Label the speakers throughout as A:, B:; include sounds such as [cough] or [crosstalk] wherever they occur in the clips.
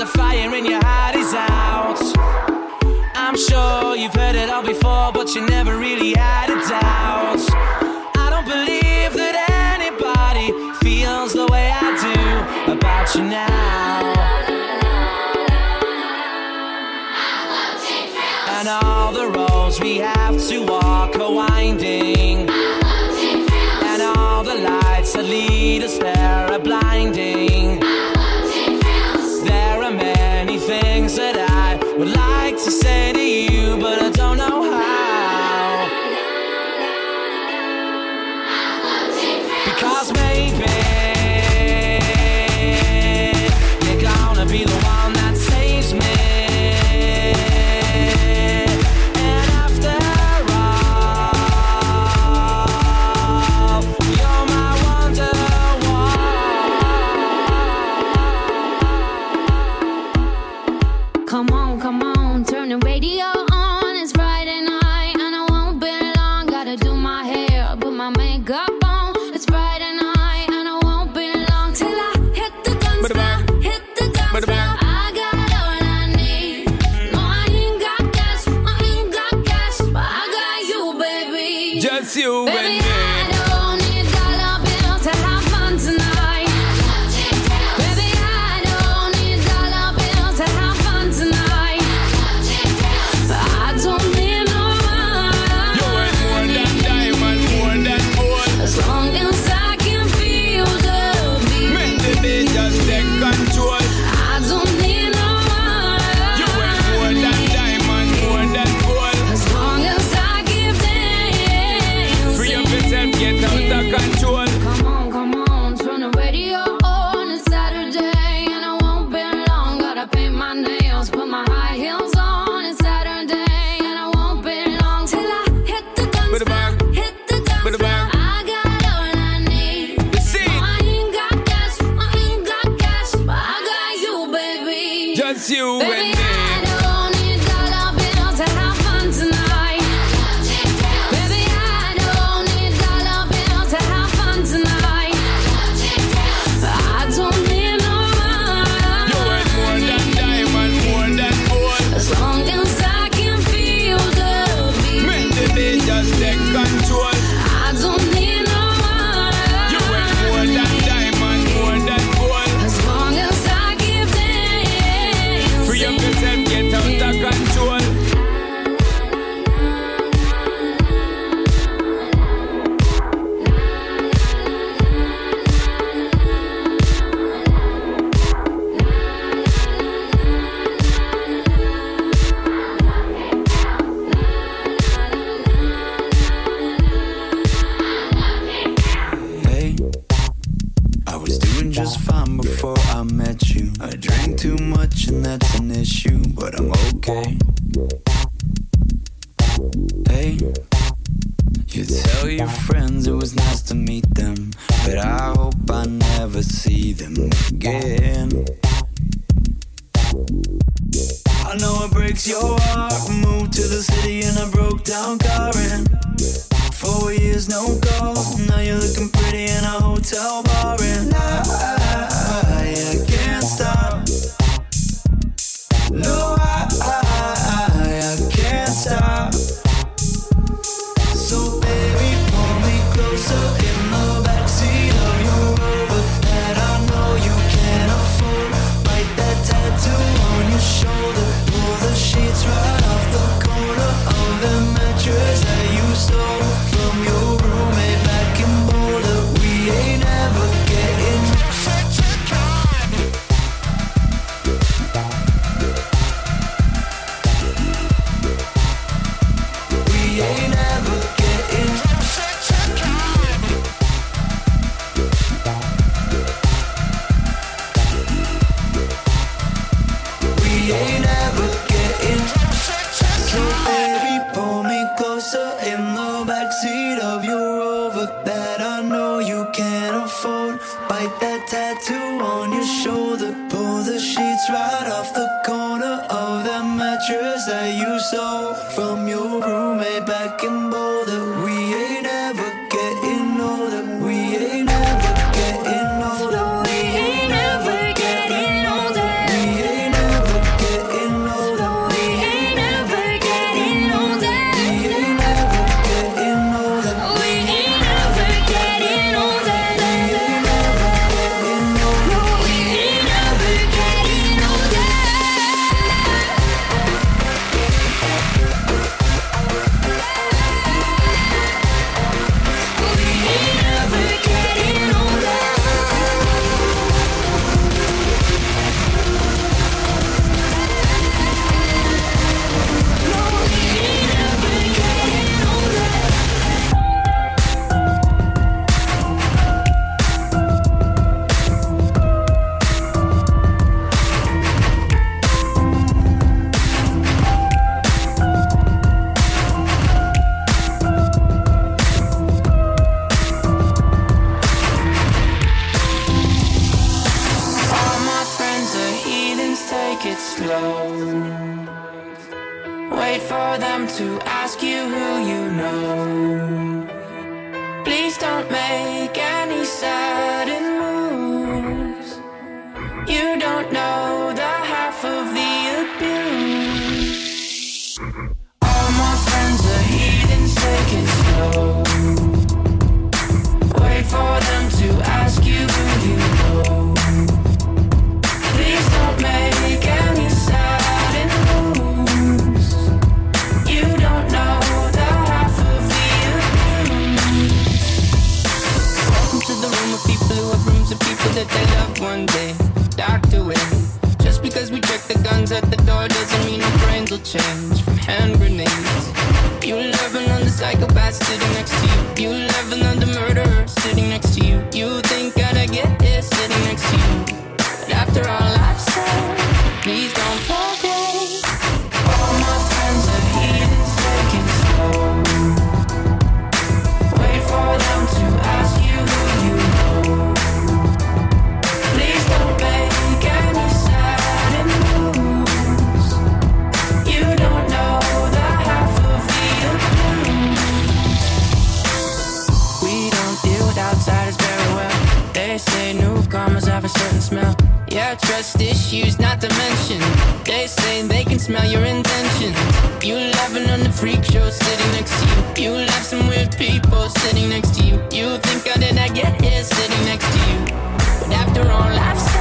A: the fire in your heart is out. I'm sure you've heard it all before, but you never really had a doubt. I don't believe that anybody feels the way I do about you now. and all the roads we have to walk are winding, and all the lights that lead us there. People sitting next to you. You think I did not get here sitting next to you? But after all I've said,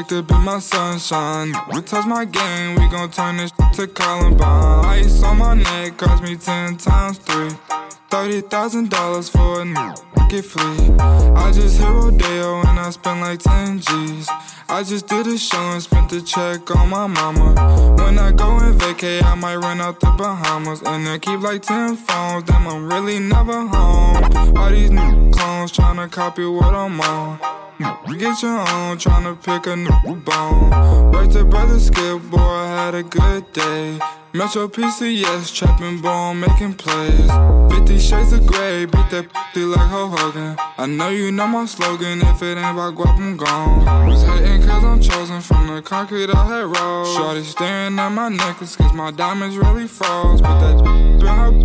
B: like to be my sunshine? We touch my game, we gon' turn this to Columbine. Ice on my neck cost me ten times three. Thirty thousand dollars for a get free. I just hit Rodeo and I spent like ten G's. I just did a show and spent the check on my mama. When I go and vacay, I might run out the Bahamas and I keep like ten phones. Damn, I'm really never home. All these new clones tryna copy what I'm on. Get your own, tryna pick a new bone. Right to brother Skip, boy, I had a good day. Metro PCS, trapping bone, making plays. 50 shades of gray, beat that pussy like Hulk Hogan. I know you know my slogan, if it ain't about guap, I'm gone. Was hating cause I'm chosen from the concrete I had rolled. Shorty staring at my necklace cause my diamonds really froze. Put that [laughs] in her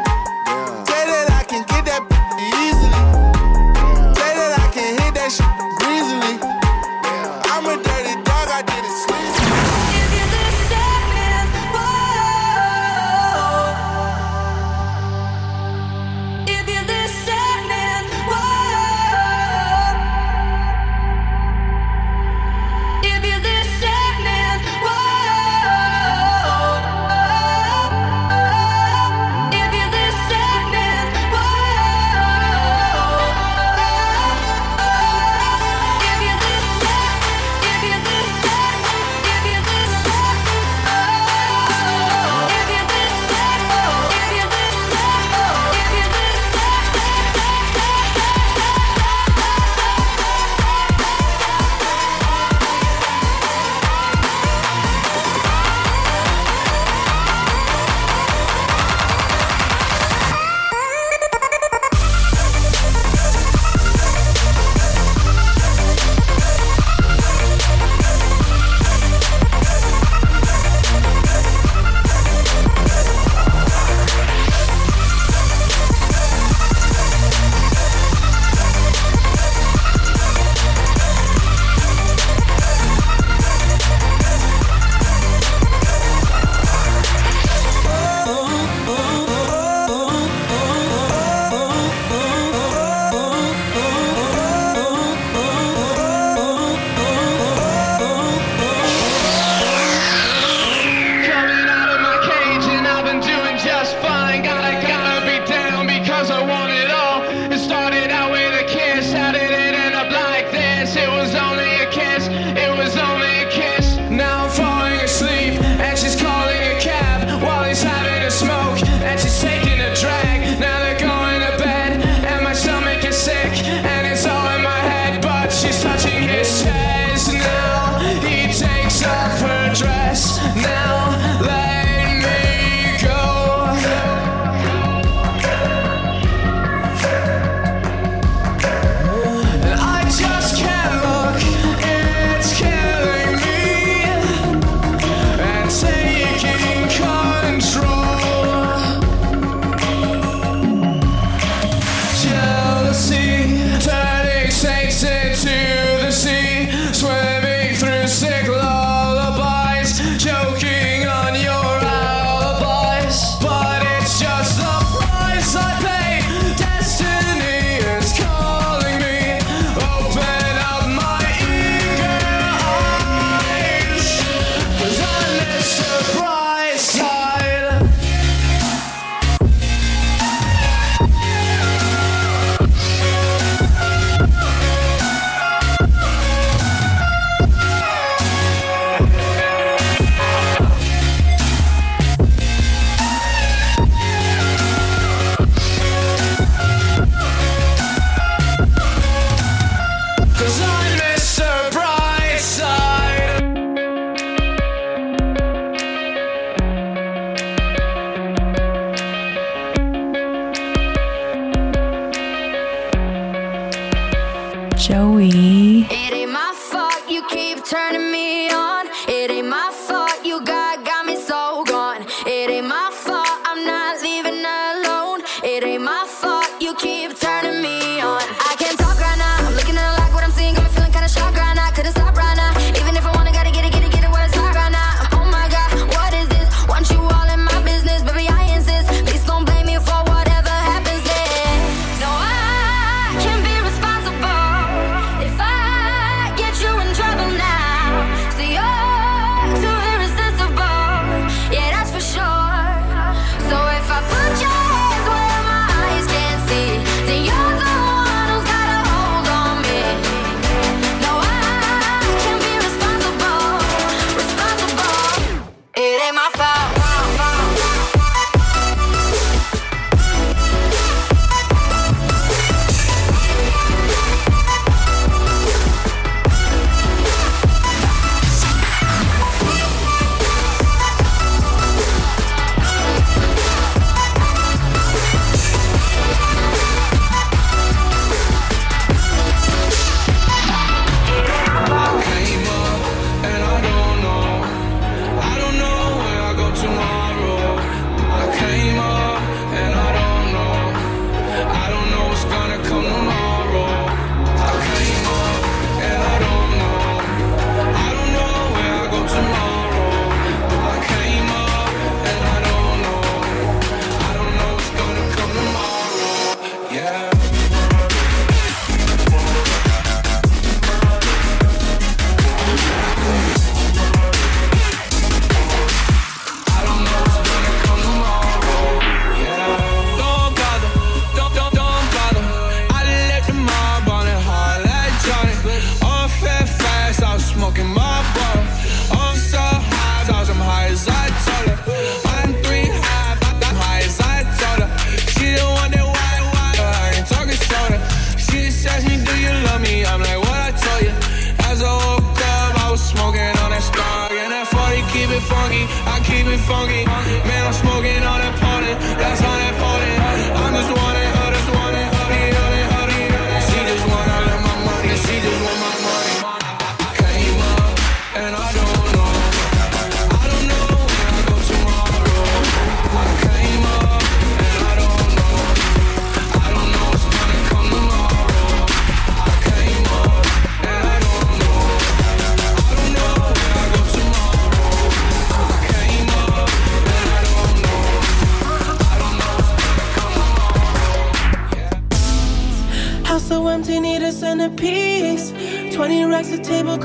C: can get that easily. Say that I can hit that shit breezily.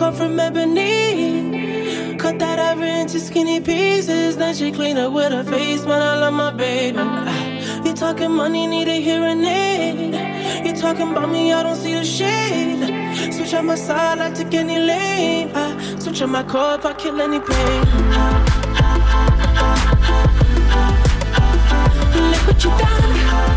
D: come
E: from ebony. Cut that ever into skinny pieces. Then she clean up with her face, man. I love my baby. You talking money, need a hearing aid. You talking about me, I don't see the shade. Switch on my side, I take any lane. I switch on my car if I kill any pain. Look what you done.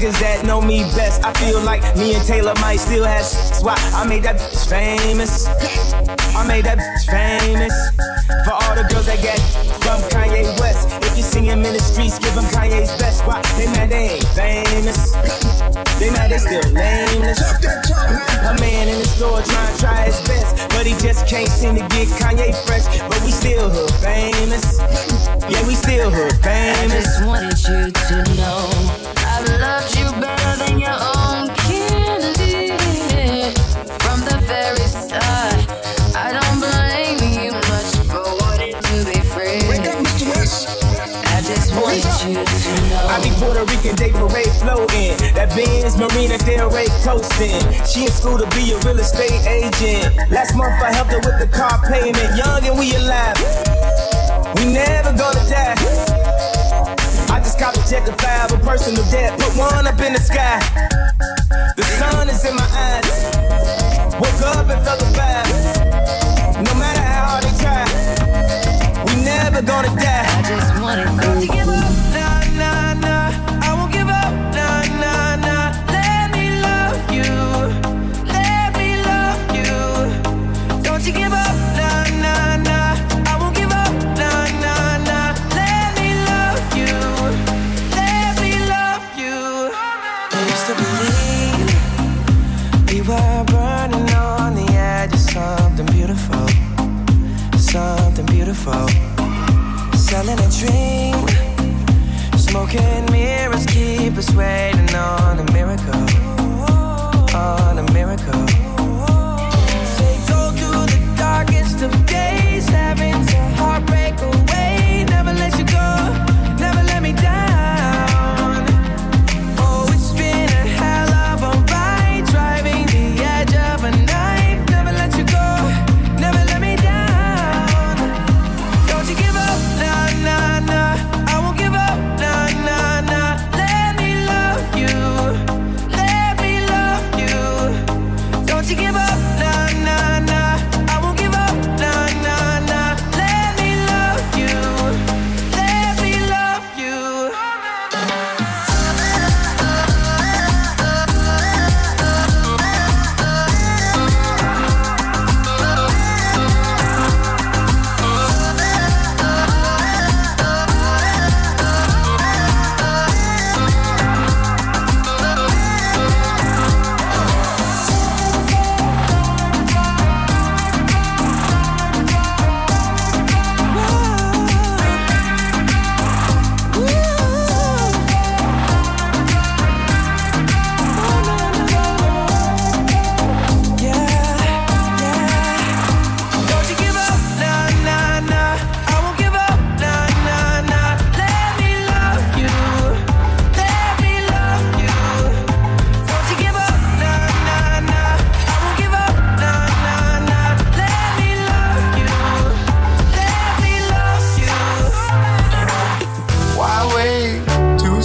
F: Niggas that know me best, I feel like me and Taylor might still have swap. I made that bitch famous. I made that bitch famous. For all the girls that got from Kanye West. If you see him in the streets, give him Kanye's best. Why? They mad they ain't famous. They mad they still nameless. A man in the store trying to try his best, but he just can't seem to get Kanye fresh. But we still hood famous. Yeah, we still hood famous.
G: I just wanted you to know.
F: I be Puerto Rican Day Parade floating. That Benz Marina Del Rey coasting. She in school to be a real estate agent. Last month I helped her with the car payment. Young and we alive. We never gonna die. Five, a personal debt. Put one up in the sky. The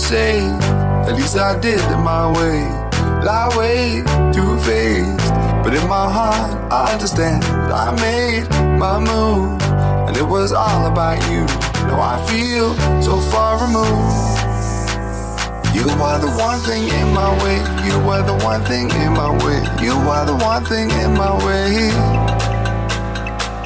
H: say? At least I did it my way. Lie way too faced. But in my heart, I understand I made my move. And it was all about you. Now I feel so far removed. You are the one thing in my way. You are the one thing in my way. You are the one thing in my way.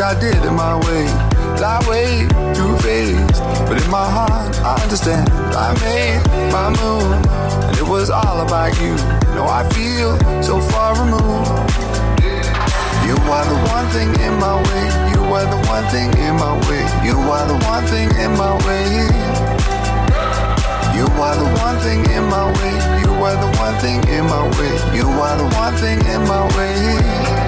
H: I did it my way. Lie way too faced. But in my heart, I understand. I made my move, and it was all about you. No, I feel so far removed. You are the one thing in my way. You are the one thing in my way. You are the one thing in my way. You are the one thing in my way. You are the one thing in my way. You are the one thing in my way.